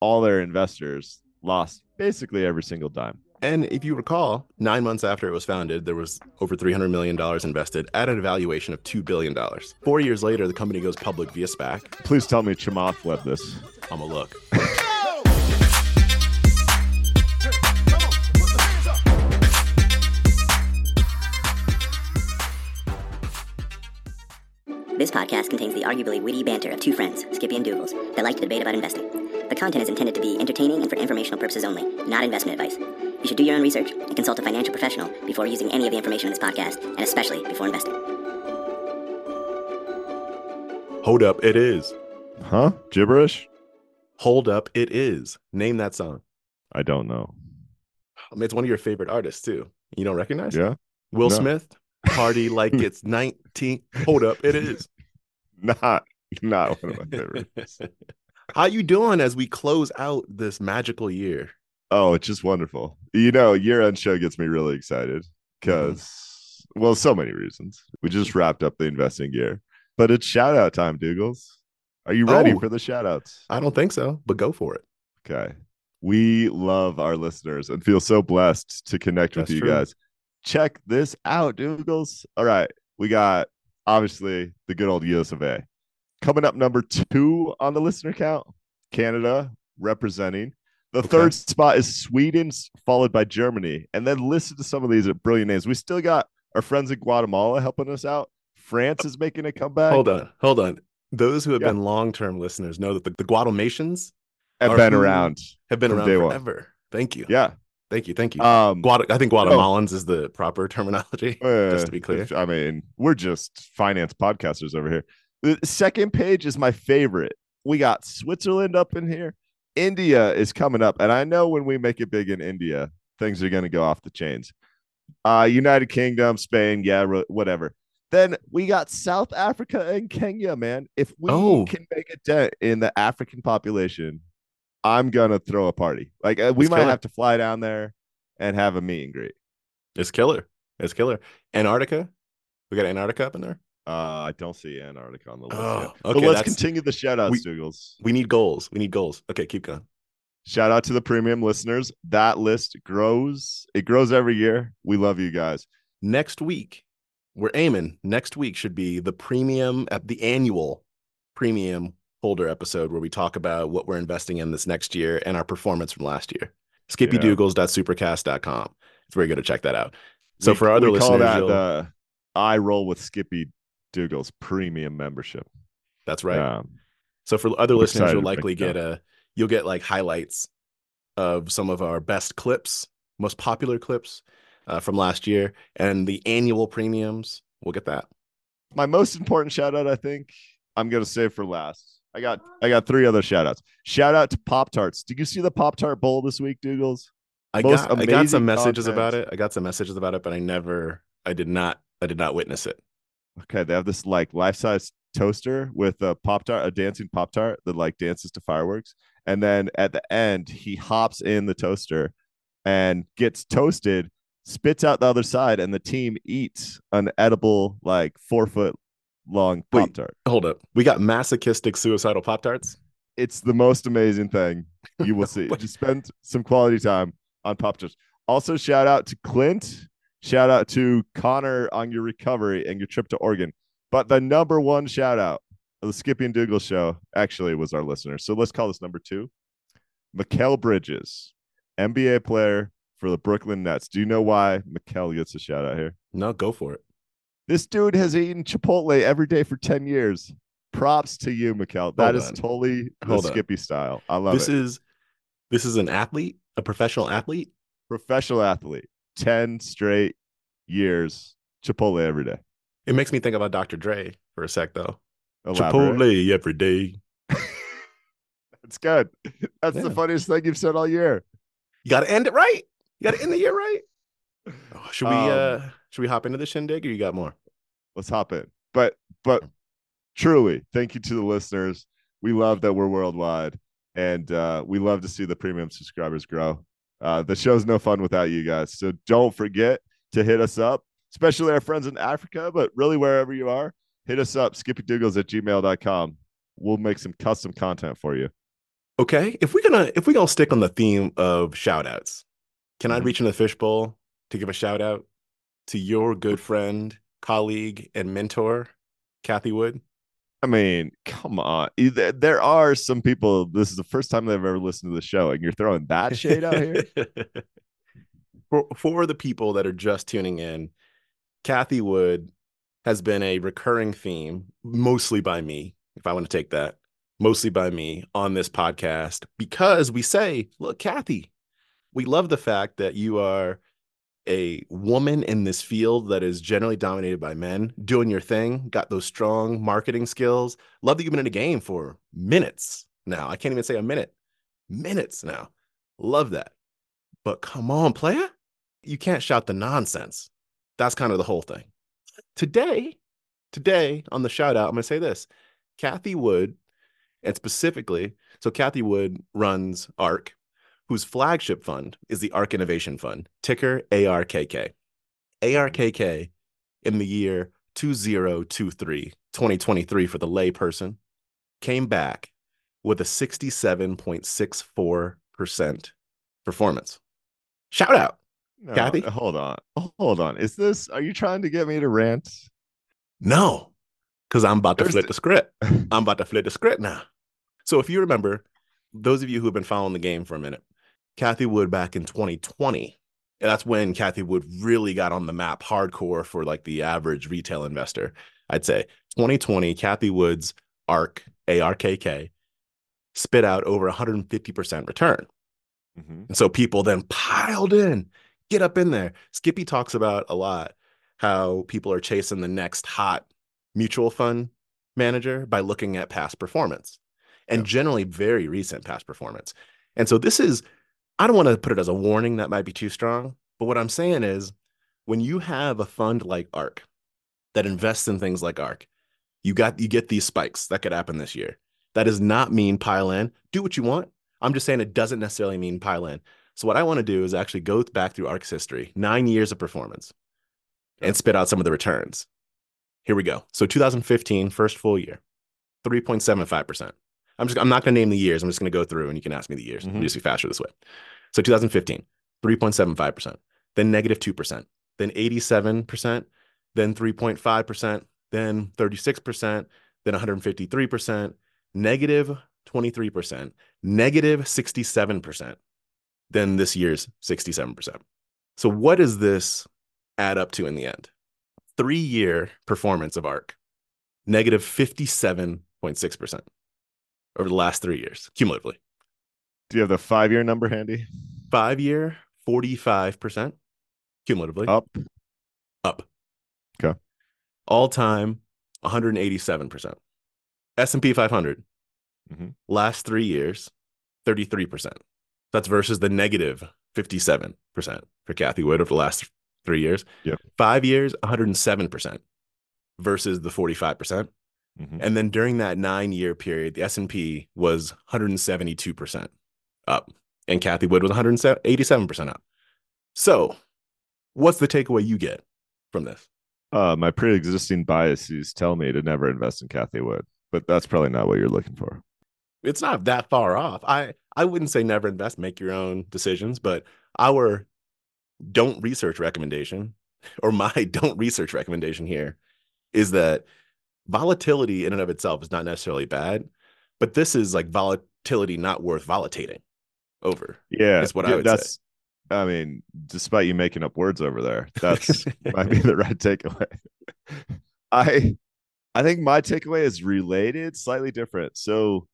all their investors lost basically every single dime. And if you recall, nine months after it was founded, there was over $300 million invested at a valuation of $2 billion. Four years later, the company goes public via SPAC. Please tell me Chamath led this. I'm a look. This podcast contains the arguably witty banter of two friends, Skippy and Doogles, that like to debate about investing. The content is intended to be entertaining and for informational purposes only, not investment advice. You should do your own research and consult a financial professional before using any of the information in this podcast, and especially before investing. Hold up, it is. Huh? Gibberish? Hold up, it is. Name that song. I don't know. I mean, it's one of your favorite artists too. You don't recognize? it? Yeah. Will No. Smith. Party like it's 19. Hold up, it is. Not not one of my favorites. How you doing as we close out this magical year? Oh, it's just wonderful. You know, year end show gets me really excited mm-hmm. because, well, so many reasons. We just wrapped up the investing year, but it's shout out time, Doogles. Are you ready Oh. for the shout outs? I don't think so, but go for it. Okay. We love our listeners and feel so blessed to connect with you true. guys. Check this out, Doogles. All right. We got obviously the good old US of A. Coming up number two on the listener count, Canada representing. The Okay. third spot is Sweden, followed by Germany. And then listen to some of these brilliant names. We still got our friends in Guatemala helping us out. France is making a comeback. Hold on, hold on. Those who have Yeah. been long term listeners know that the, the Guatemalans Have been around. have been around day one. forever. Thank you. Yeah. Thank you. Thank you. Um, I think Guatemalans is the proper terminology, just to Uh, be clear. if- I mean, we're just finance podcasters over here. The second page is my favorite. We got Switzerland up in here. India is coming up, and I know when we make it big in India, things are going to go off the chains. Uh, United Kingdom, Spain, yeah, whatever. Then we got South Africa and Kenya, man. If we Oh. can make a dent in the African population, I'm gonna throw a party. Like uh, we might kill it. have to fly down there and have a meet and greet. It's killer. It's killer. Antarctica. We got Antarctica up in there. Uh, I don't see Antarctica on the list. Oh, yet. okay, but let's that's- continue the shout outs, we- Doogles. We need goals. We need goals. Okay, keep going. Shout out to the premium listeners. That list grows. It grows every year. We love you guys. Next week, we're aiming. Next week should be the premium at the annual premium holder episode where we talk about what we're investing in this next year and our performance from last year. SkippyDoogles.supercast.com. It's very good to check that out. So We- for our other we call listeners, that you'll- the I roll with Skippy Doogles premium membership. that's right. Um, So for other listeners, you'll likely get a you'll get like highlights of some of our best clips, most popular clips uh, from last year, and the annual premiums. We'll get that. my most important shout out, I think, I'm gonna save for last. I got I got three other shout outs. Shout out to Pop Tarts. Did you see the Pop Tart Bowl this week, Doogles? I got I got some messages about it. I got some messages about it, but I never I did not I did not witness it. Okay, they have this like life size toaster with a pop tart, a dancing pop tart that like dances to fireworks, and then at the end he hops in the toaster and gets toasted, spits out the other side, and the team eats an edible like four foot long pop tart. Hold up. We got masochistic suicidal pop tarts. It's the most amazing thing you will see. Just spend some quality time on pop tarts. Also, shout out to Clint. Shout out to Connor on your recovery and your trip to Oregon. But the number one shout out of the Skippy and Dougal show actually was our listener. So let's call this number two. Mikal Bridges, NBA player for the Brooklyn Nets. Do you know why Mikal gets a shout out here? No, go for it. This dude has eaten Chipotle every day for 10 years. Props to you, Mikal. That Hold is on. totally the Hold on. Skippy style. I love This is this is an athlete, a professional athlete. Professional athlete, 10 straight years, Chipotle every day. It makes me think about Dr. Dre for a sec though. Elaborate. Chipotle every day. That's good. That's the funniest thing you've said all year. You got to end it right. You got to end the year right. Oh, should we Um, uh should we hop into the shindig or you got more? Let's hop in. But but truly, thank you to the listeners. We love that we're worldwide and uh, we love to see the premium subscribers grow. Uh, the show's no fun without you guys. So don't forget to hit us up, especially our friends in Africa, but really wherever you are, hit us up, skippydoogles at gmail.com. We'll make some custom content for you. Okay. If we're gonna if we're gonna stick on the theme of shout outs, can I Mhm. reach in the fishbowl to give a shout out to your good friend, colleague, and mentor, Cathie Wood? I mean, come on. There there are some people. This is the first time they've ever listened to the show, and you're throwing that shade out here. for for the people that are just tuning in, Cathie Wood has been a recurring theme, mostly by me, if I want to take that, mostly by me on this podcast, because we say, look, Cathie, we love the fact that you are a woman in this field that is generally dominated by men, doing your thing, got those strong marketing skills. Love that you've been in the game for minutes now. I can't even say a minute, minutes now. Love that. But come on, player. You can't shout the nonsense. That's kind of the whole thing. Today, today on the shout out, I'm going to say this Cathie Wood, and specifically, so Cathie Wood runs ARK, whose flagship fund is the ARK Innovation Fund, ticker ARKK. ARKK in the year 2023, 2023 for the layperson, came back with a 67.64% performance. Shout out. No, Cathie? hold on, hold on. Is this? Are you trying to get me to rant? No, because I'm about to There's flip the- the script. I'm about to flip the script now. So if you remember, those of you who have been following the game for a minute, Cathie Wood back in 2020, and that's when Cathie Wood really got on the map hardcore for like the average retail investor. I'd say 2020, Cathie Wood's ARK, ARKK, spit out over 150% return. Mhm. And so people then piled in, get up in there. Skippy talks about a lot how people are chasing the next hot mutual fund manager by looking at past performance and Yeah. generally very recent past performance. And so this is, I don't want to put it as a warning that might be too strong, but what I'm saying is when you have a fund like ARK that invests in things like ARK, you got you get these spikes that could happen this year. That does not mean pile in. Do what you want. I'm just saying it doesn't necessarily mean pile in. So what I want to do is actually go back through ARK's history, nine years of performance, and spit out some of the returns. Here we go. So 2015, first full year, 3.75%. I'm just I'm not going to name the years. I'm just going to go through and you can ask me the years. Mhm. It'll just be faster this way. So 2015, 3.75%, then negative 2%, then 87%, then 3.5%, then 36%, then 153%, negative 23%, negative 67%, then this year's 67%. So what does this add up to in the end? Three year performance of ARK, negative 57.6% over the last three years, cumulatively. Do you have the five year number handy? Five year, 45% cumulatively. Up. Up. Okay. All time, 187%. S&P 500, Mhm. last three years, 33%. That's versus the negative 57% for Cathie Wood over the last three years. Yep. Five years, 107% versus the 45%. Mhm. And then during that nine year period, the S&P was 172% up and Cathie Wood was 187% up. So what's the takeaway you get from this? Uh, my pre existing biases tell me to never invest in Cathie Wood, but that's probably not what you're looking for. It's not that far off. I, I wouldn't say never invest, make your own decisions, but our don't research recommendation or my don't research recommendation here is that volatility in and of itself is not necessarily bad, but this is like volatility not worth volatating over. Yeah, Is what I yeah, would say. I mean, despite you making up words over there, that's might be the right takeaway. I, I think my takeaway is related, slightly different. So,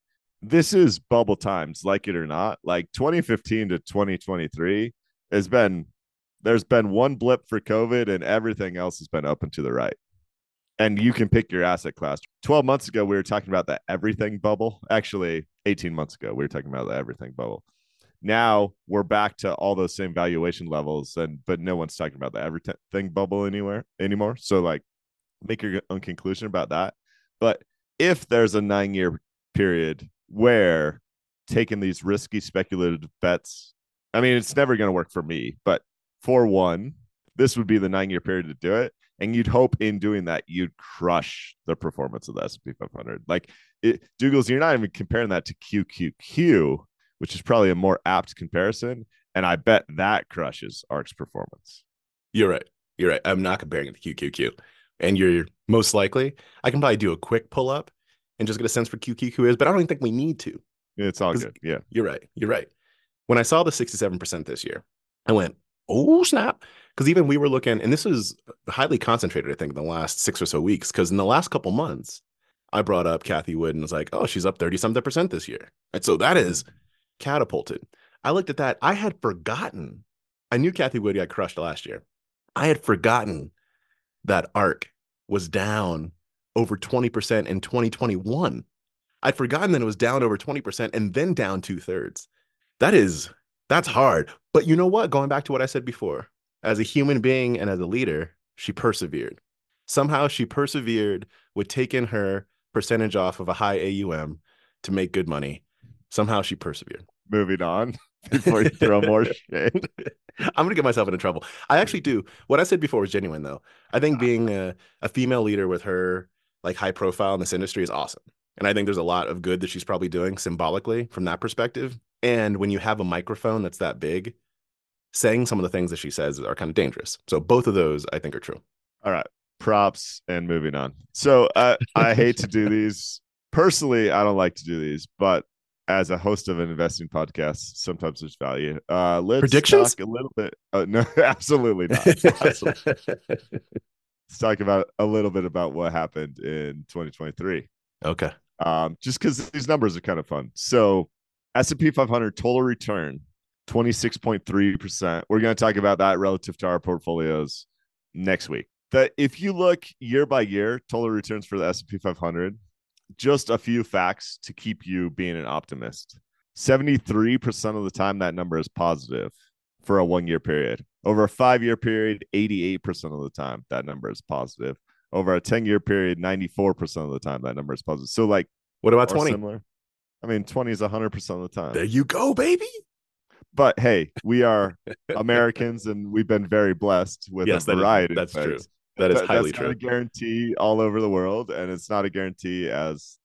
this is bubble times, like it or not. Like 2015 to 2023 has been. There's been one blip for COVID, and everything else has been up and to the right. And you can pick your asset class. 12 months ago, we were talking about the everything bubble. Actually, 18 months ago, we were talking about the everything bubble now we're back to all those same valuation levels and but no one's talking about the everything bubble anywhere anymore so like make your own conclusion about that but if there's a nine year period where taking these risky speculative bets i mean it's never going to work for me but for one this would be the nine year period to do it and you'd hope in doing that you'd crush the performance of the s&p 500 like it, Doogles, you're not even comparing that to QQQ, which is probably a more apt comparison. And I bet that crushes Ark's performance. You're right. You're right. I'm not comparing it to QQQ. And you're most likely, I can probably do a quick pull up and just get a sense for QQQ is, but I don't even think we need to. It's all good. Yeah. You're right. You're right. When I saw the 67% this year, I went, oh, snap. Because even we were looking, and this is highly concentrated, I think, in the last six or so weeks. Because in the last couple months, I brought up Cathie Wood and was like, oh, she's up 30 something percent this year. And so that is mm-hmm. catapulted. I looked at that. I had forgotten. I knew Cathie Wood got crushed last year. I had forgotten that ARK was down over 20% in 2021. I'd forgotten that it was down over 20% and then down two thirds. That is, that's hard. But you know what? Going back to what I said before, as a human being and as a leader, she persevered. Somehow she persevered with taking her percentage off of a high AUM to make good money. Somehow she persevered. Moving on before you throw more shade. I'm gonna get myself into trouble. I actually do. What I said before was genuine, though. I think uh-huh. being a, a female leader with her like high profile in this industry is awesome. And I think there's a lot of good that she's probably doing symbolically from that perspective. And when you have a microphone that's that big, saying some of the things that she says are kind of dangerous. So both of those I think are true. All right. Props and moving on. So uh, I hate to do these. Personally, I don't like to do these, but as a host of an investing podcast, sometimes there's value. Uh, let's Predictions? talk a little bit. Uh, no, absolutely not. Absolutely. let's talk about a little bit about what happened in 2023. okay. Um, just because these numbers are kind of fun. So S&P 500 total return 26.3%. We're going to talk about that relative to our portfolios next week. That if you look year by year, total returns for the S&P 500, just a few facts to keep you being an optimist. 73% of the time that number is positive for a 1-year period. Over a 5-year period, 88% of the time that number is positive. Over a 10-year period, 94% of the time that number is positive. So like What about or 20? similar. I mean, 20 is 100% of the time. There you go, baby. But hey, we are Americans and we've been very blessed with Yes, a that is- variety that's true. That is highly that's not a guarantee all over the world, and it's not a guarantee as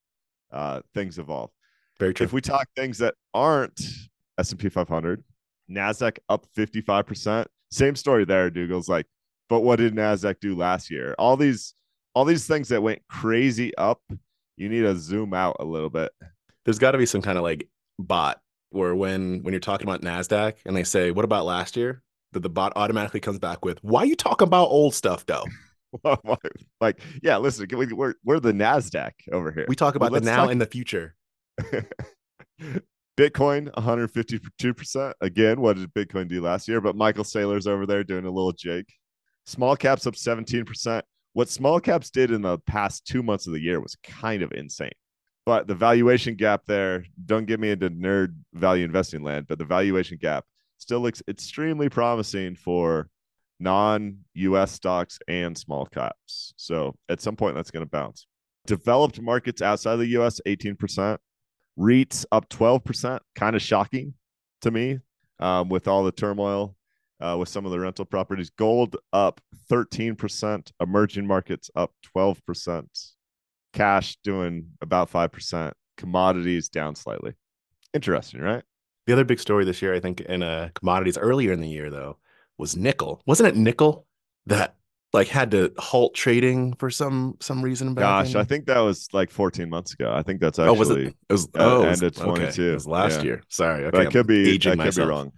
uh, things evolve. Very true. If we talk things that aren't S and P 500, Nasdaq up 55 percent. Same story there. Dougal's like, but what did Nasdaq do last year? All these, all these things that went crazy up. You need to zoom out a little bit. There's got to be some kind of like bot where when when you're talking about Nasdaq and they say, "What about last year?" that the bot automatically comes back with, "Why are you talking about old stuff though? like, yeah, listen, we, we're we're the Nasdaq over here. We talk about the now talk- and the future." Bitcoin 152%. Again, what did Bitcoin do last year? But Michael Saylor's over there doing a little Jake. Small caps up 17%. What small caps did in the past two months of the year was kind of insane. But the valuation gap there, don't get me into nerd value investing land, but the valuation gap still looks extremely promising for non US stocks and small caps. So at some point, that's going to bounce. Developed markets outside the US, 18%. REITs up 12%, kind of shocking to me um, with all the turmoil uh, with some of the rental properties. Gold up 13%, emerging markets up 12%, cash doing about 5%, commodities down slightly. Interesting, right? The other big story this year, I think, in uh, commodities earlier in the year though, was nickel. Wasn't it nickel that like had to halt trading for some some reason? Gosh, in- I think that was like 14 months ago. I think that's actually oh, was it? It was uh, oh, it end was- of okay, 22, It was last yeah. year. Sorry, okay, that could be, aging that could be myself. wrong.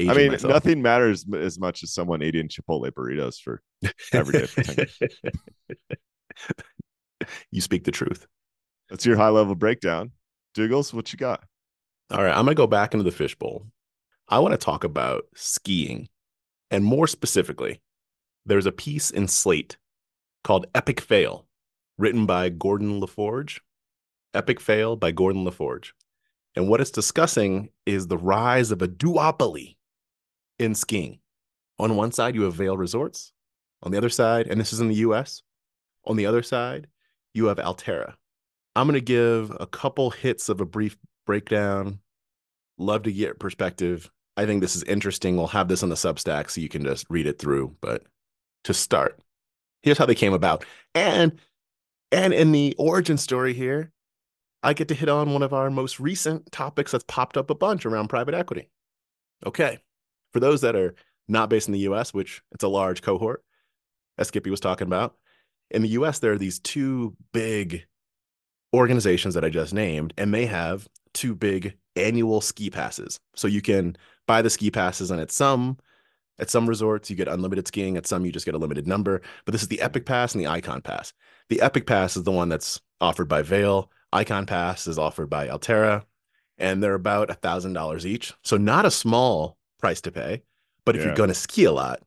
I mean, myself. nothing matters as much as someone eating Chipotle burritos for every day for 10 years. you speak the truth. That's your high level breakdown. Doogles, what you got? All right, I'm going to go back into the fishbowl. I want to talk about skiing. And more specifically, there's a piece in Slate called Epic Fail, written by Gordon LaForge. Epic Fail by Gordon LaForge. And what it's discussing is the rise of a duopoly in skiing. On one side, you have Vail Resorts. On the other side, and this is in the US, on the other side, you have Alterra. I'm going to give a couple hits of a brief breakdown. Love to get perspective. I think this is interesting. We'll have this on the Substack so you can just read it through. But to start, here's how they came about. And and in the origin story here, I get to hit on one of our most recent topics that's popped up a bunch around private equity. Okay. For those that are not based in the US, which it's a large cohort, as Skippy was talking about, in the US, there are these two big organizations that I just named, and they have two big annual ski passes. So you can buy the ski passes, and at some at some resorts you get unlimited skiing. At some you just get a limited number. But this is the Epic Pass and the Icon Pass. The Epic Pass is the one that's offered by Vail. Icon Pass is offered by Alterra, and they're about a thousand dollars each. So not a small price to pay. But if Yeah. you're going to ski a lot,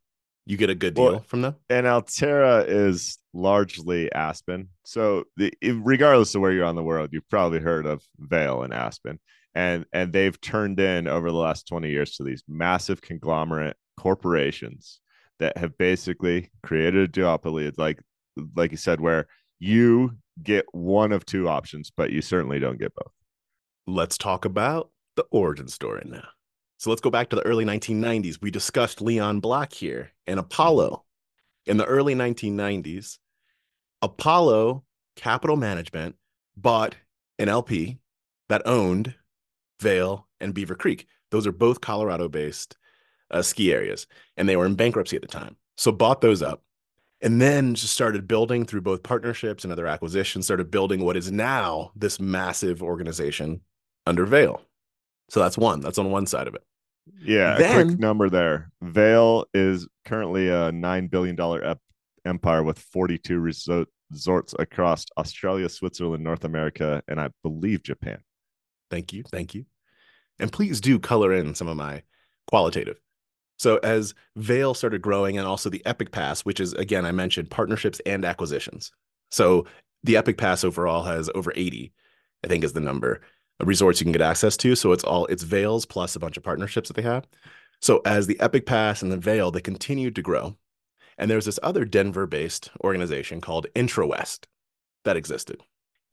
you get a good deal Well, from them. and Alterra is largely Aspen. So the, regardless of where you're on the world, you've probably heard of Vail and Aspen. And and they've turned in over the last 20 years to these massive conglomerate corporations that have basically created a duopoly. It's like like you said, where you get one of two options, but you certainly don't get both. let's talk about the origin story now. So let's go back to the early 1990s. We discussed Leon Black here and Apollo. In the early 1990s, Apollo Capital Management bought an LP that owned Vail and Beaver Creek. Those are both Colorado based uh, ski areas, and they were in bankruptcy at the time. So bought those up and then just started building through both partnerships and other acquisitions, started building what is now this massive organization under Vail. So that's one. That's on one side of it. Yeah, a Then- quick number there. Vail is currently a nine billion dollar ep- empire with forty two resort- resorts across Australia, Switzerland, North America, and I believe Japan. Thank you. Thank you. And please do color in some of my qualitative. So as Vail started growing and also the Epic Pass, which is again, I mentioned partnerships and acquisitions. So the Epic Pass overall has over 80, I think is the number resorts you can get access to. So it's all it's Vail's plus a bunch of partnerships that they have. So as the Epic Pass and the Vail, they continued to grow. And there's this other Denver-based organization called IntraWest that existed.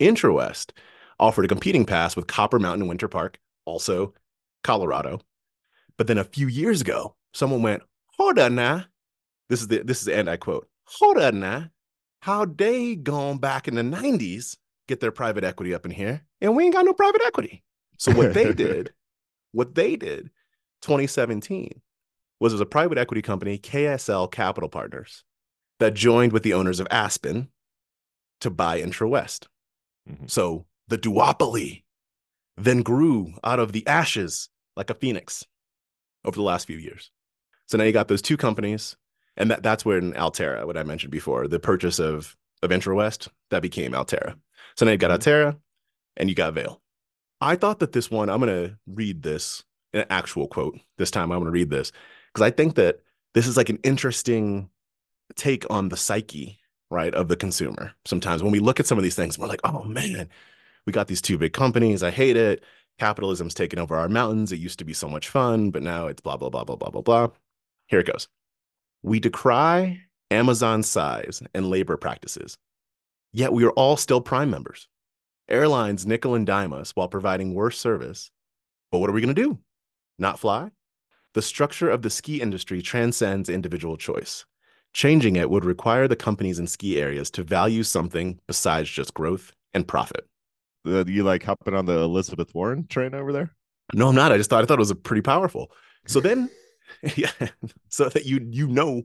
IntraWest offered a competing pass with Copper Mountain Winter Park, also Colorado. But then a few years ago, someone went, "Hold on now." This is the this is the end I quote. Hold on now. How they gone back in the 90s get their private equity up in here, and we ain't got no private equity. So what they did, what they did, 2017, was as a private equity company, KSL Capital Partners, that joined with the owners of Aspen to buy IntraWest. Mhm. So the duopoly then grew out of the ashes like a phoenix over the last few years. So now you got those two companies, and that, that's where in Alterra, what I mentioned before, the purchase of of IntraWest, that became Alterra. So now you got Mhm. Alterra and you got Vail. I thought that this one, I'm gonna read this an actual quote. This time I'm gonna read this because I think that this is like an interesting take on the psyche, right, of the consumer. Sometimes when we look at some of these things, we're like, oh man, we got these two big companies. I hate it. Capitalism's taken over our mountains. It used to be so much fun, but now it's blah, blah, blah, blah, blah, blah, blah. Here it goes. We decry Amazon's size and labor practices, yet we are all still Prime members. Airlines nickel and dime us while providing worse service. But what are we going to do? Not fly? The structure of the ski industry transcends individual choice. Changing it would require the companies in ski areas to value something besides just growth and profit. Uh, you like hopping on the Elizabeth Warren train over there? No, I'm not. I just thought I thought it was a pretty powerful. So then, yeah, so that you you know,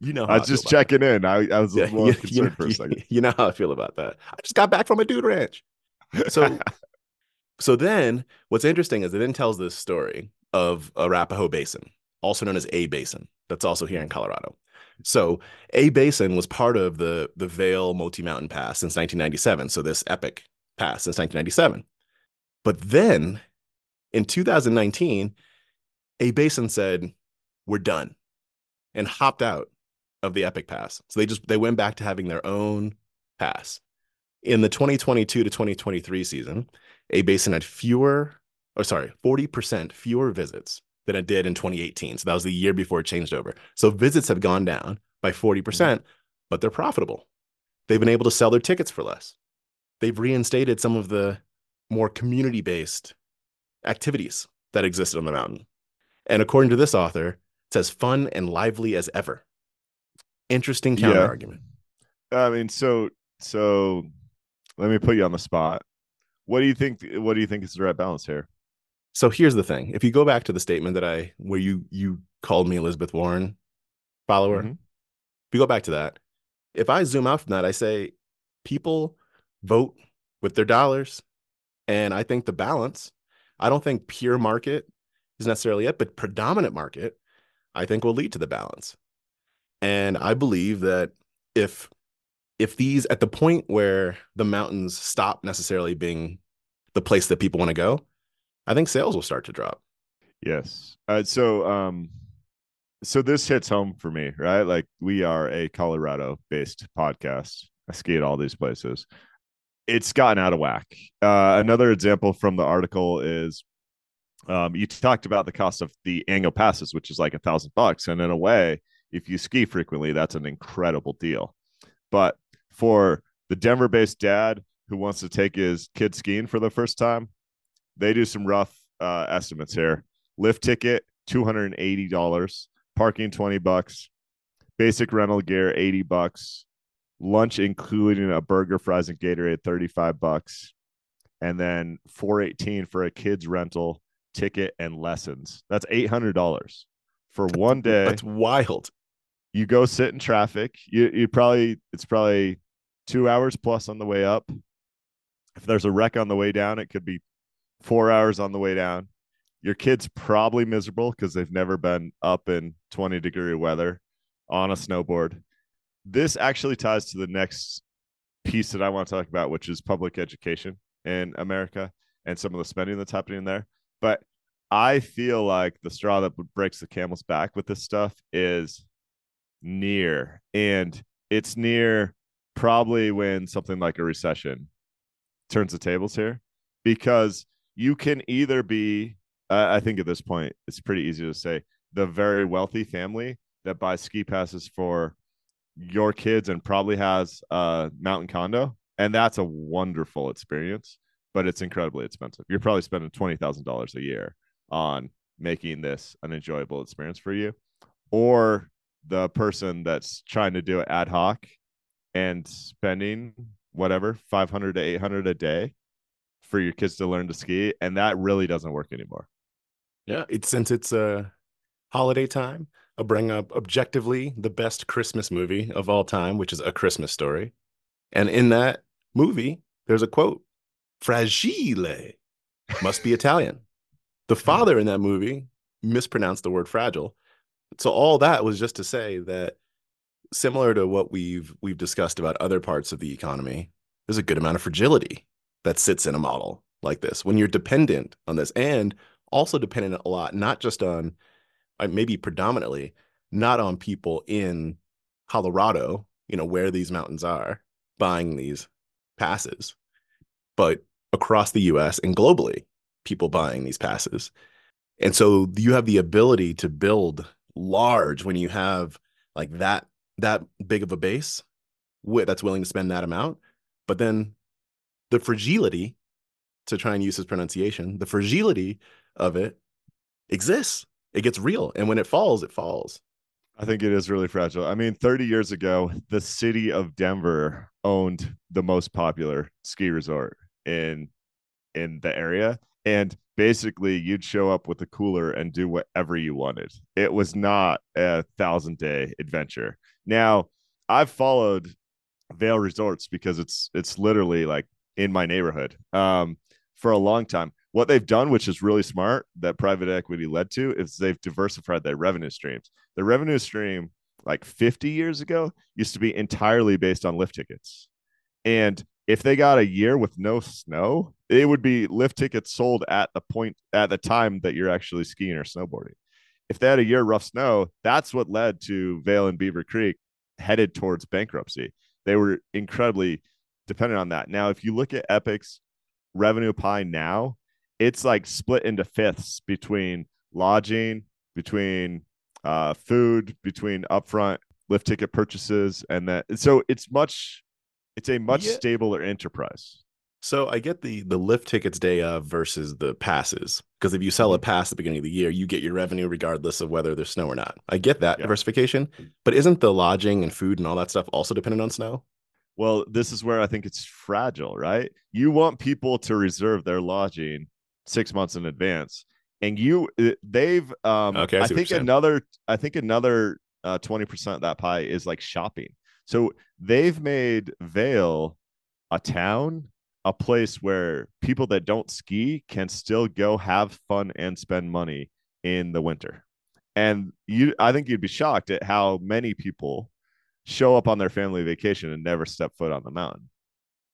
you know. how I was feel just checking in. I, I was that. a little Yeah, you, concerned you know, for a second. you know how I feel about that. I just got back from a dude ranch. So, so then what's interesting is it then tells this story of Arapahoe Basin, also known as A Basin, that's also here in Colorado. So A Basin was part of the the Vail Multi Mountain Pass since 1997. So this epic pass since 1997. But then in 2019, A Basin said, "We're done," and hopped out of the epic pass. So they just they went back to having their own pass. In the 2022 to 2023 season, A Basin had fewer, or sorry, 40% fewer visits than it did in 2018. So that was the year before it changed over. So visits have gone down by 40%, mm-hmm. but they're profitable. They've been able to sell their tickets for less. They've reinstated some of the more community based activities that existed on the mountain. And according to this author, it's as fun and lively as ever. Interesting Yeah. counter argument. I mean, so so let me put you on the spot. what do you think? What do you think is the right balance here? So here's the thing: if you go back to the statement that I, where you you called me Elizabeth Warren follower, Mhm. if you go back to that, if I zoom out from that, I say people vote with their dollars, and I think the balance. I don't think pure market is necessarily it, but predominant market, I think will lead to the balance. And I believe that if if these at the point where the mountains stop necessarily being the place that people want to go, I think sales will start to drop. Yes. Uh, so, um, so this hits home for me, right? Like we are a Colorado-based podcast. I ski at all these places. It's gotten out of whack. Uh, another example from the article is um, you talked about the cost of the annual passes, which is like a thousand bucks, and in a way, if you ski frequently, that's an incredible deal. But for the Denver-based dad who wants to take his kid skiing for the first time, they do some rough uh, estimates here. Lift ticket two hundred and eighty dollars, parking twenty bucks, basic rental gear eighty bucks, lunch including a burger, fries, and Gatorade thirty five bucks, and then four eighteen for a kids rental ticket and lessons. That's eight hundred dollars for one day That's wild. You go sit in traffic you you probably it's probably two hours plus on the way up. If there's a wreck on the way down it could be four hours on the way down. Your kid's probably miserable because they've never been up in 20 degree weather on a snowboard. This actually ties to the next piece that i want to talk about which is public education in america and some of the spending that's happening there. But i feel like the straw that breaks the camel's back with this stuff is near and it's near probably when something like a recession turns the tables here because you can either be uh, i think at this point it's pretty easy to say the very wealthy family that buys ski passes for your kids and probably has a mountain condo and that's a wonderful experience but it's incredibly expensive. You're probably spending $20000 a year on making this an enjoyable experience for you or the person that's trying to do it ad hoc and spending whatever 500 to 800 a day for your kids to learn to ski and that really doesn't work anymore Yeah, it's since it's a holiday time. I'll bring up objectively the best Christmas movie of all time, which is A Christmas Story. And in that movie, there's a quote: "Fragile must be Italian." The hmm. father in that movie mispronounced the word fragile. So all that was just to say that similar to what we've we've discussed about other parts of the economy, there's a good amount of fragility that sits in a model like this when you're dependent on this and also dependent a lot not just on uh, maybe predominantly not on people in Colorado, you know, where these mountains are buying these passes, but across the US and globally, people buying these passes. And so you have the ability to build large when you have like that that big of a base wi- that's willing to spend that amount. But then the fragility, to try and use his pronunciation, the fragility of it exists. It gets real. And when it falls, it falls. I think it is really fragile. I mean, 30 years ago, the city of Denver owned the most popular ski resort in in the area. And basically you'd show up with a cooler and do whatever you wanted. It was not a thousand day adventure. Now, I've followed Vail Resorts because it's it's literally like in my neighborhood um, for a long time. What they've done, which is really smart, that private equity led to, is they've diversified their revenue streams. The revenue stream, like 50 years ago, used to be entirely based on lift tickets. And if they got a year with no snow, it would be lift tickets sold at the point at the time that you're actually skiing or snowboarding. If they had a year rough snow, that's what led to Vail and Beaver Creek headed towards bankruptcy. They were incredibly dependent on that. Now, if you look at Epic's revenue pie now, it's like split into fifths between lodging, between uh, food, between upfront lift ticket purchases, and that. So it's much, it's a much Yeah. stabler enterprise. So I get the the lift tickets day of versus the passes because if you sell a pass at the beginning of the year, you get your revenue regardless of whether there's snow or not. I get that Yeah. diversification, but isn't the lodging and food and all that stuff also dependent on snow? Well, this is where I think it's fragile, right? You want people to reserve their lodging six months in advance, and you uh, they've um Okay, I I, think another I think another uh, twenty percent of that pie is like shopping. So they've made Vail a town, a place where people that don't ski can still go have fun and spend money in the winter. And you, I think you'd be shocked at how many people show up on their family vacation and never step foot on the mountain.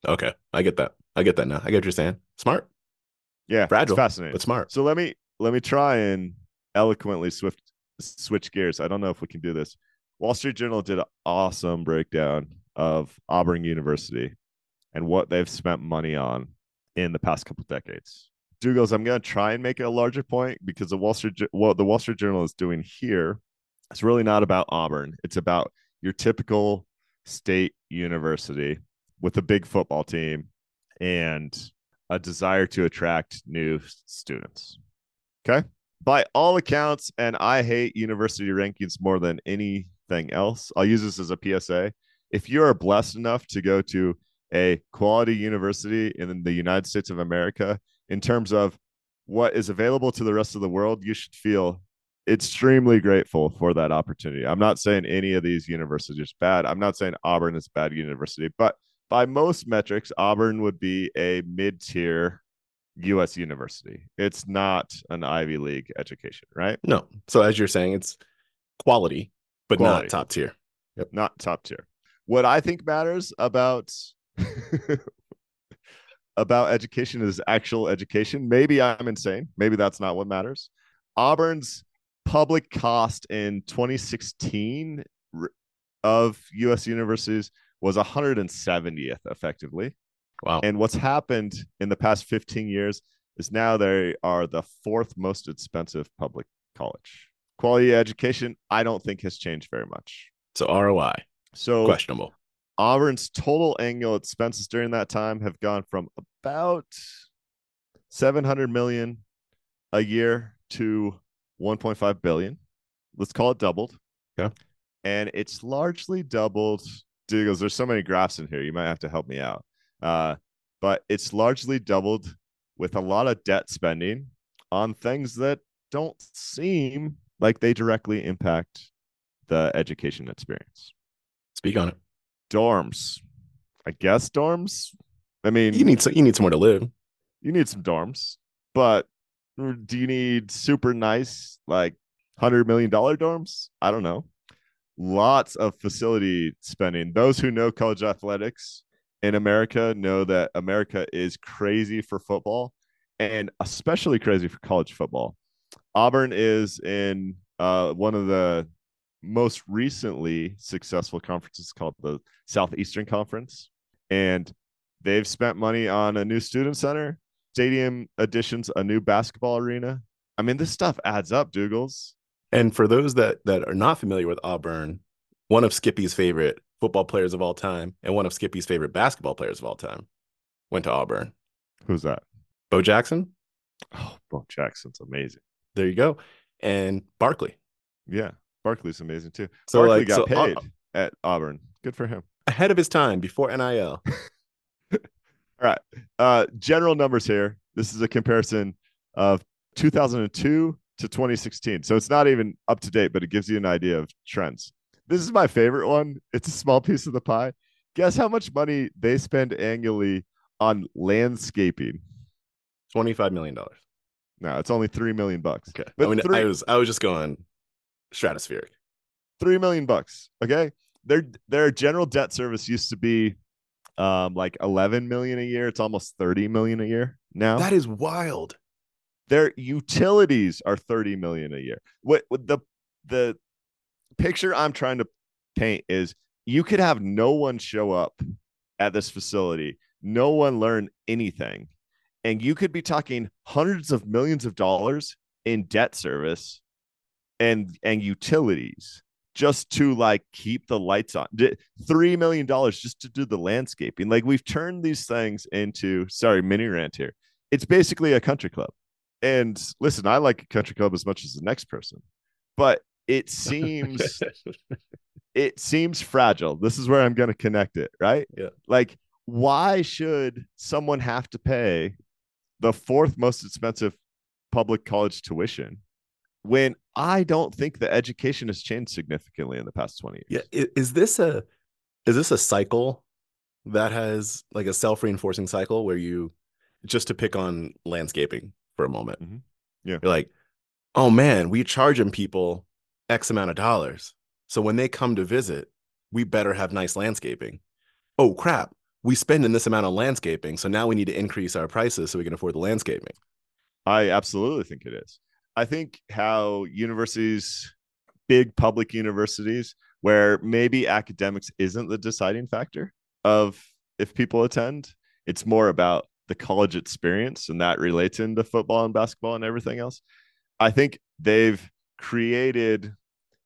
Okay, I get that. I get that now. I get what you're saying. Smart, Yeah, Fragile, it's fascinating. but smart. So let me let me try and eloquently swift switch gears. I don't know if we can do this. Wall Street Journal did an awesome breakdown of Auburn University and what they've spent money on in the past couple decades. Doogles, I'm going to try and make a larger point because the Wall Street what the Wall Street Journal is doing here is really not about Auburn. It's about your typical state university with a big football team and a desire to attract new students. Okay. By all accounts, and I hate university rankings more than anything else. I'll use this as a PSA. If you are blessed enough to go to a quality university in the United States of America, in terms of what is available to the rest of the world, you should feel extremely grateful for that opportunity. I'm not saying any of these universities are bad. I'm not saying Auburn is a bad university, but by most metrics, Auburn would be a mid tier U.S. university. It's not an Ivy League education, right? No. So as you're saying, it's quality, but Quality. not top tier. Yep. Not top tier. What I think matters about about education is actual education. Maybe I'm insane. Maybe that's not what matters. Auburn's public cost in 2016 of U.S. universities was 170th effectively. Wow. And what's happened in the past 15 years is now they are the fourth most expensive public college. Quality education, I don't think has changed very much. so ROI So questionable. Auburn's total annual expenses during that time have gone from about 700 million a year to 1.5 billion. Let's call it doubled. Okay. And it's largely doubled. Doogles, there's so many graphs in here. You might have to help me out. Uh, but it's largely doubled with a lot of debt spending on things that don't seem like they directly impact the education experience Speak on it. Dorms. I guess dorms. I mean, You need some, you need somewhere to live. you need some dorms, but do you need super nice like hundred million dollar dorms? I don't know. Lots of facility spending. Those who know college athletics in America know that America is crazy for football and especially crazy for college football. Auburn is in uh, one of the most recently successful conferences called the Southeastern Conference. And they've spent money on a new student center, stadium additions, a new basketball arena. I mean, this stuff adds up, Doogles. And for those that that are not familiar with Auburn, one of Skippy's favorite football players of all time and one of Skippy's favorite basketball players of all time went to Auburn. Who's that? Bo Jackson. Oh, Bo Jackson's amazing. There you go. And Barkley. Yeah. Barkley's amazing too. So Barkley like got so, uh, paid at Auburn. Good for him. ahead of his time before NIL. All right. Uh, general numbers here. This is a comparison of 2002 to 2016. So it's not even up to date, but it gives you an idea of trends. This is my favorite one. It's a small piece of the pie. Guess how much money they spend annually on landscaping? $25 million. No, it's only three million bucks. Okay. But I mean, three- I was I was just going stratospheric. three million bucks. Okay. Their their general debt service used to be um like 11 million a year. It's almost 30 million a year now. That is wild. their utilities are 30 million a year. What, what the the picture I'm trying to paint is you could have no one show up at this facility, no one learn anything, and you could be talking hundreds of millions of dollars in debt service and and utilities just to like keep the lights on. Three million dollars just to do the landscaping. Like we've turned these things into sorry, mini rant here. It's basically a country club. And listen, I like a country club as much as the next person, but it seems it seems fragile. This is where I'm going to connect it, right? Yeah. Like, why should someone have to pay the fourth most expensive public college tuition when I don't think the education has changed significantly in the past 20 years? Yeah. Is this a is this a cycle that has like a self-reinforcing cycle where you just to pick on landscaping for a moment. Mhm. Yeah. You're like, oh man, we charging people X amount of dollars. So when they come to visit, we better have nice landscaping. Oh crap, we spend in this amount on landscaping. So now we need to increase our prices so we can afford the landscaping. I absolutely think it is. I think how universities, big public universities, where maybe academics isn't the deciding factor of if people attend, it's more about the college experience and that relates into football and basketball and everything else. I think they've created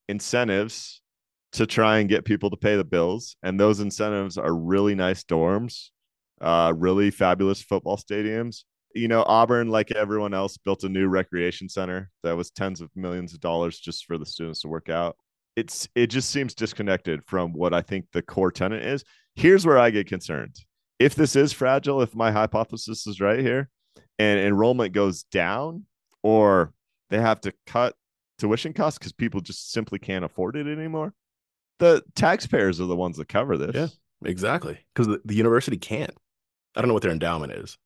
incentives to try and get people to pay the bills. And those incentives are really nice dorms, uh, really fabulous football stadiums, you know, Auburn, like everyone else, built a new recreation center that was tens of millions of dollars just for the students to work out. It's it just seems disconnected from what I think the core tenant is. Here's where I get concerned. If this is fragile, if my hypothesis is right here, and enrollment goes down, or they have to cut tuition costs because people just simply can't afford it anymore, the taxpayers are the ones that cover this. Yeah. Exactly. Because the, the university can't. I don't know what their endowment is,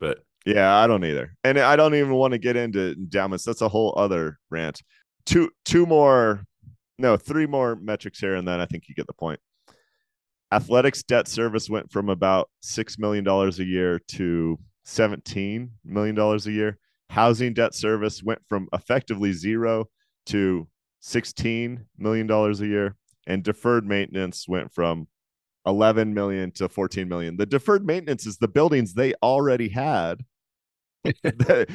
but Yeah, I don't either. And I don't even want to get into endowments. That's a whole other rant. Two two more no, three more metrics here and then I think you get the point. Athletics debt service went from about 6 million dollars a year to 17 million dollars a year. Housing debt service went from effectively 0 to 16 million dollars a year and deferred maintenance went from 11 million to 14 million. The deferred maintenance is the buildings they already had that,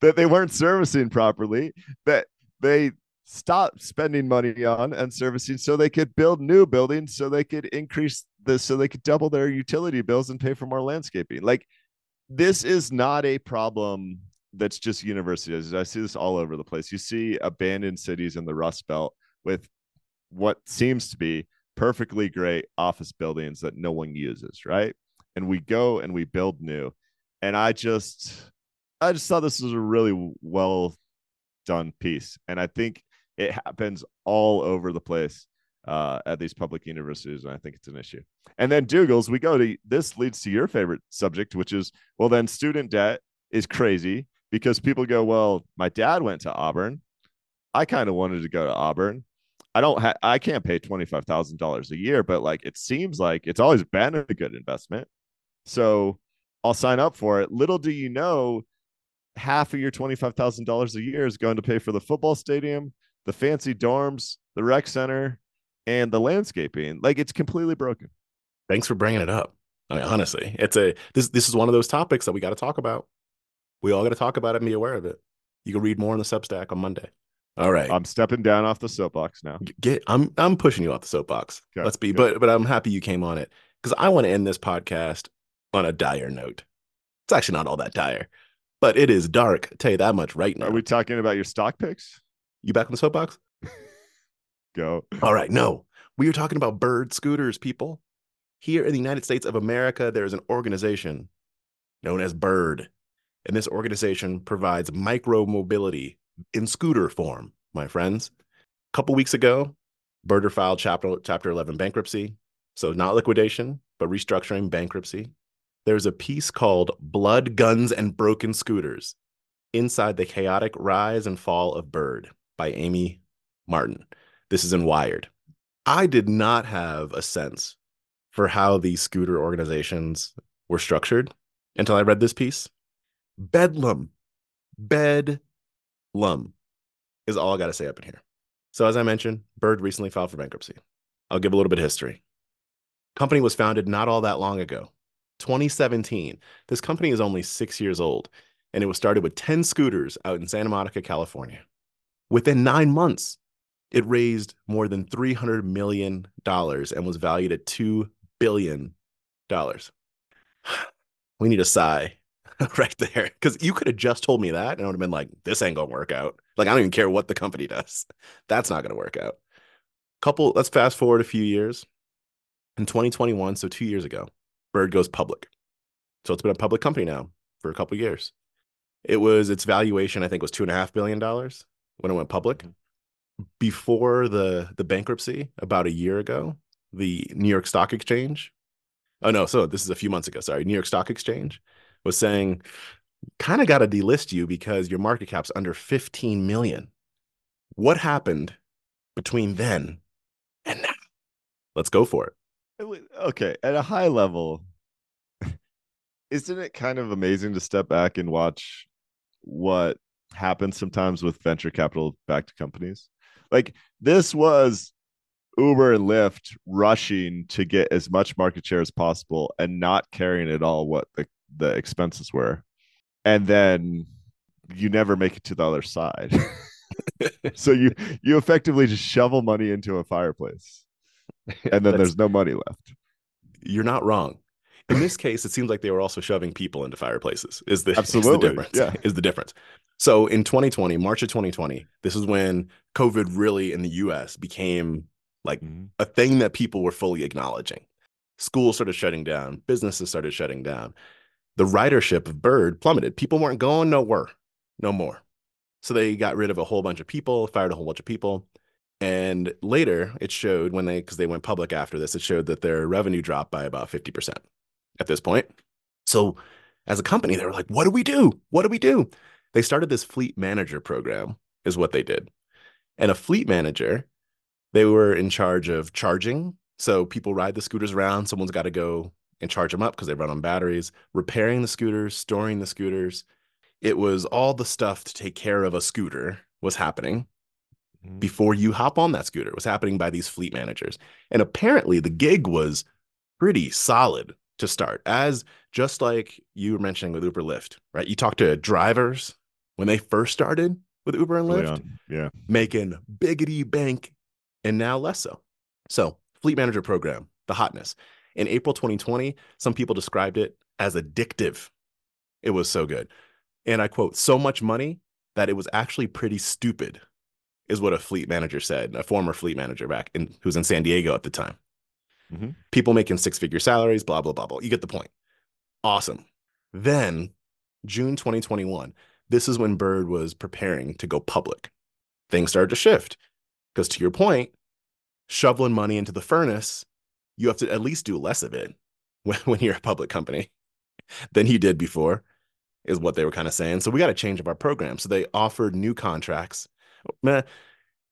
that they weren't servicing properly, that they stopped spending money on and servicing so they could build new buildings so they could increase this so they could double their utility bills and pay for more landscaping. Like this is not a problem that's just universities. I see this all over the place. You see abandoned cities in the Rust Belt with what seems to be perfectly great office buildings that no one uses, right? And we go and we build new. And I just I just thought this was a really well done piece. And I think it happens all over the place uh, at these public universities. And I think it's an issue. And then Doogles, we go to this leads to your favorite subject, which is well, then student debt is crazy because people go, Well, my dad went to Auburn. I kind of wanted to go to Auburn. I don't have I can't pay twenty five thousand dollars a year, but like it seems like it's always been a good investment. So I'll sign up for it. Little do you know, half of your twenty five thousand dollars a year is going to pay for the football stadium, the fancy dorms, the rec center, and the landscaping. Like it's completely broken. thanks for bringing it up. I mean, honestly, it's a this this is one of those topics that we got to talk about. We all got to talk about it and be aware of it. You can read more on the Substack on Monday. All right. I'm stepping down off the soapbox now. Get I'm I'm pushing you off the soapbox. Okay, Let's be, but but I'm happy you came on it because I want to end this podcast on a dire note. It's actually not all that dire, but it is dark. I'll tell you that much right now. Are we talking about your stock picks? you back on the soapbox? Go. All right, no. We are talking about bird scooters, people. Here in the United States of America, there is an organization known as Bird. And this organization provides micro mobility in scooter form, my friends. A couple weeks ago, Birder filed chapter, chapter 11 bankruptcy. So, not liquidation, but restructuring bankruptcy. There's a piece called Blood, Guns, and Broken Scooters Inside the Chaotic Rise and Fall of Bird by Amy Martin. This is in Wired. I did not have a sense for how these scooter organizations were structured until I read this piece. Bedlam, bedlam is all I got to say up in here. So, as I mentioned, Bird recently filed for bankruptcy. I'll give a little bit of history. Company was founded not all that long ago, 2017. This company is only six years old, and it was started with 10 scooters out in Santa Monica, California. Within nine months, it raised more than $300 million and was valued at $2 billion. We need a sigh right there. Because you could have just told me that, and I would have been like, this ain't to work out. Like, I don't even care what the company does. That's not to work out. couple, let's fast forward a few years. In 2021, so two years ago, Bird goes public. So it's been a public company now for a couple years. It was its valuation, I think, was two and a half billion dollars when it went public. Mm-hmm. Before the the bankruptcy, about a year ago, the New York Stock Exchange. Oh no, so this is a few months ago. Sorry, New York Stock Exchange was saying, kind of got to delist you because your market cap's under 15 million. What happened between then and now? Let's go for it. Okay, at a high level, isn't it kind of amazing to step back and watch what happens sometimes with venture capital backed companies? Like this was Uber and Lyft rushing to get as much market share as possible and not caring at all what the, the expenses were. And then you never make it to the other side. so you you effectively just shovel money into a fireplace. And then there's no money left. You're not wrong. In this case, it seems like they were also shoving people into fireplaces. Is the, Absolutely. is the difference? Yeah. Is the difference. So in 2020, March of 2020, this is when COVID really in the US became like Mhm. a thing that people were fully acknowledging. Schools started shutting down, businesses started shutting down. The ridership of Bird plummeted. People weren't going nowhere, no more. So they got rid of a whole bunch of people, fired a whole bunch of people. And later it showed when they, because they went public after this, it showed that their revenue dropped by about 50% at this point. So as a company, they were like, what do we do? What do we do? They started this fleet manager program, is what they did. And a fleet manager, they were in charge of charging. So people ride the scooters around. Someone's got to go and charge them up because they run on batteries, repairing the scooters, storing the scooters. It was all the stuff to take care of a scooter was happening. Mm-hmm. before you hop on that scooter. It was happening by these fleet managers. And apparently the gig was pretty solid to start, as just like you were mentioning with Uber Lyft, right? You talk to drivers when they first started with Uber and Lyft, on. Yeah. making biggity bank, and now less so. So, fleet manager program, the hotness. In April 2020, some people described it as addictive. It was so good. And I quote, so much money that it was actually pretty stupid, is what a fleet manager said, a former fleet manager back in who's in San Diego at the time. Mhm. People making six figure salaries, blah, blah, blah, blah. You get the point. Awesome. Then, June 2021, this is when Bird was preparing to go public. Things started to shift. Because to your point, shoveling money into the furnace, you have to at least do less of it when, when you're a public company than you did before, is what they were kind of saying. So we got to change up our program. So they offered new contracts. Meh.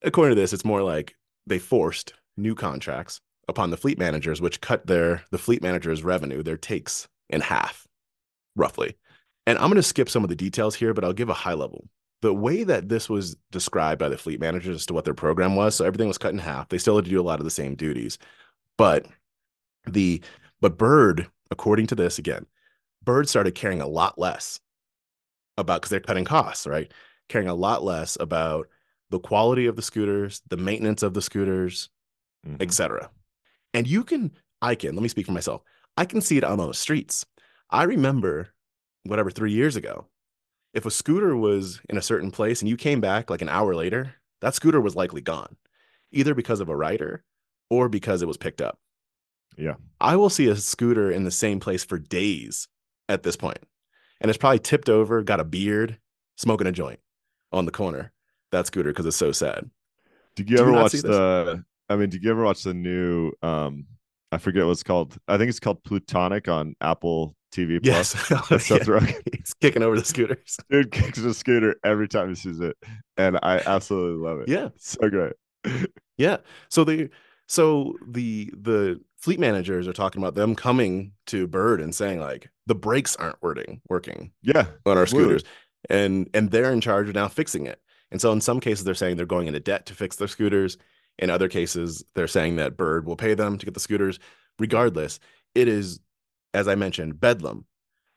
According to this, it's more like they forced new contracts upon the fleet managers, which cut their the fleet managers' revenue, their takes in half, roughly. And I'm going to skip some of the details here, but I'll give a high level the way that this was described by the fleet managers as to what their program was so everything was cut in half they still had to do a lot of the same duties but the but bird according to this again bird started caring a lot less about because they're cutting costs right caring a lot less about the quality of the scooters the maintenance of the scooters Mhm. etc and you can i can let me speak for myself i can see it on the streets i remember whatever three years ago if a scooter was in a certain place and you came back like an hour later, that scooter was likely gone, either because of a rider or because it was picked up. Yeah. I will see a scooter in the same place for days at this point, And it's probably tipped over, got a beard, smoking a joint on the corner. That scooter because it's so sad. Did you ever not watch the? I mean, did you ever watch the new? um I forget what it's called. I think it's called Platonic on Apple TV Plus. Yes. That's Seth Yeah. Rogen. He's kicking over the scooters. Dude kicks the scooter every time he sees it, and I absolutely love it. Yeah. So great. Yeah. So the so the the fleet managers are talking about them coming to Bird and saying like the brakes aren't working working Yeah, on our Absolutely. scooters. And and they're in charge of now fixing it. And so in some cases they're saying they're going into debt to fix their scooters. In other cases, they're saying that Bird will pay them to get the scooters. Regardless, it is, as I mentioned, bedlam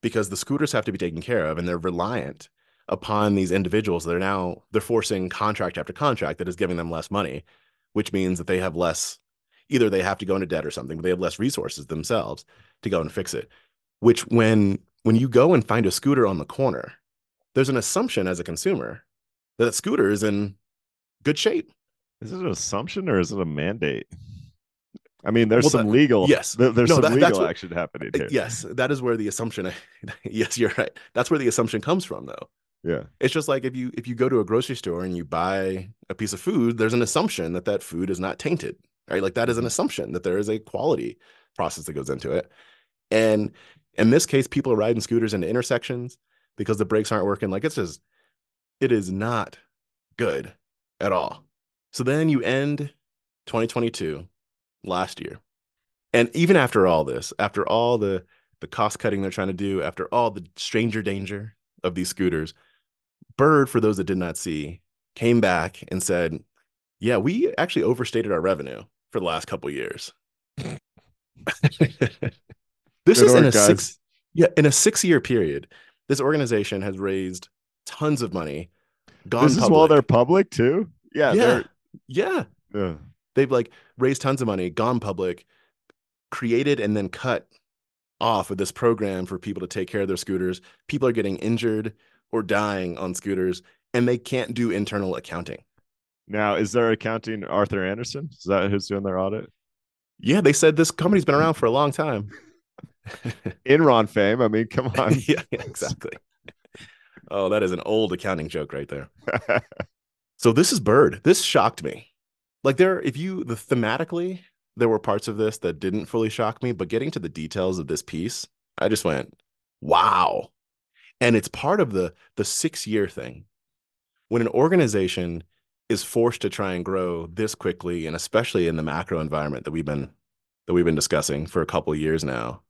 because the scooters have to be taken care of and they're reliant upon these individuals that are now they're forcing contract after contract that is giving them less money, which means that they have less either they have to go into debt or something, but they have less resources themselves to go and fix it. Which when when you go and find a scooter on the corner, there's an assumption as a consumer that scooter is in good shape. Is it an assumption or is it a mandate? I mean, there's Well, some that- legal. yes. th- there's No, some that- legal what- action happening Uh, here. Yes, that is where the assumption. yes, you're right. That's where the assumption comes from, though. Yeah. It's just like if you if you go to a grocery store and you buy a piece of food, there's an assumption that that food is not tainted, right? Like that is an assumption that there is a quality process that goes into it. And in this case, people are riding scooters into intersections because the brakes aren't working. Like it's just, it is not good at all. So then you end 2022 last year. And even after all this, after all the the cost cutting they're trying to do, after all the stranger danger of these scooters, Bird, for those that did not see, came back and said, "Yeah, we actually overstated our revenue for the last couple years." this Good is in a guys. six, yeah, in a six-year period. This organization has raised tons of money. Gone This is public. while they're public too. Yeah. yeah, yeah. yeah. They've like raised tons of money, gone public, created and then cut off of this program for people to take care of their scooters. People are getting injured or dying on scooters, and they can't do internal accounting. Now, is there accounting Arthur Andersen? Is that who's doing their audit? Yeah, they said this company's been around for a long time. Enron fame. I mean, come on. yeah, exactly. Oh, that is an old accounting joke right there. So this is Bird. This shocked me. Like there, if you the thematically, there were parts of this that didn't fully shock me, but getting to the details of this piece, I just went, wow. And it's part of the the six year thing. When an organization is forced to try and grow this quickly, and especially in the macro environment that we've been that we've been discussing for a couple of years now,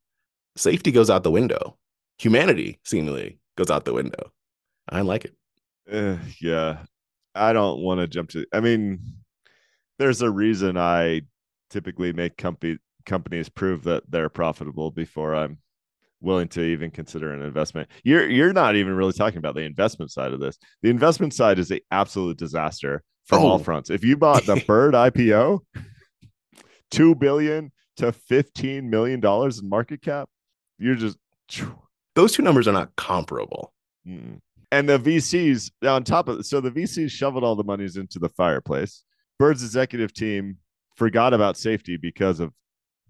safety goes out the window. Humanity seemingly goes out the window. I like it. Eh, yeah. I don't want to jump to. I mean, there's a reason I typically make company companies prove that they're profitable before I'm willing to even consider an investment. You're you're not even really talking about the investment side of this. The investment side is a absolute disaster from all Oh. fronts. If you bought the Bird IPO, two billion to fifteen million dollars in market cap, you're just Those two numbers are not comparable. Mm. And the VCs on top of so the VCs shoveled all the monies into the fireplace. Bird's executive team forgot about safety because of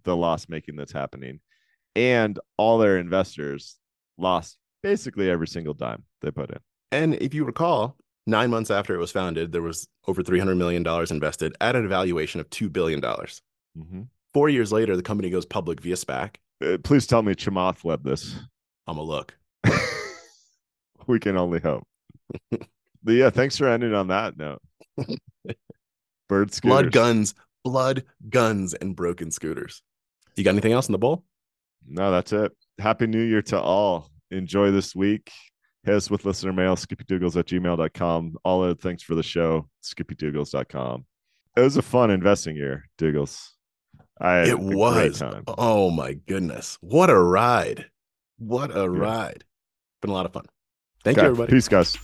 the loss making that's happening. And all their investors lost basically every single dime they put in. And if you recall, nine months after it was founded, there was over $300 million invested at an valuation of $2 billion. Four years later, the company goes public via SPAC. Uh, please tell me Chamath led this. I'm a look. we can only hope. but yeah, thanks for ending on that note. Bird scooters. Blood guns, blood guns, and broken scooters. You got anything else in the bowl? No, that's it. Happy New Year to all. Enjoy this week. Hit us with listener mail, skippydoogles at gmail.com. All other things for the show, skippydoogles.com. It was a fun investing year, Doogles. I It was. Oh my goodness. What a ride. What a Yeah. ride. Been a lot of fun. Thank Okay, you, everybody. Peace, guys.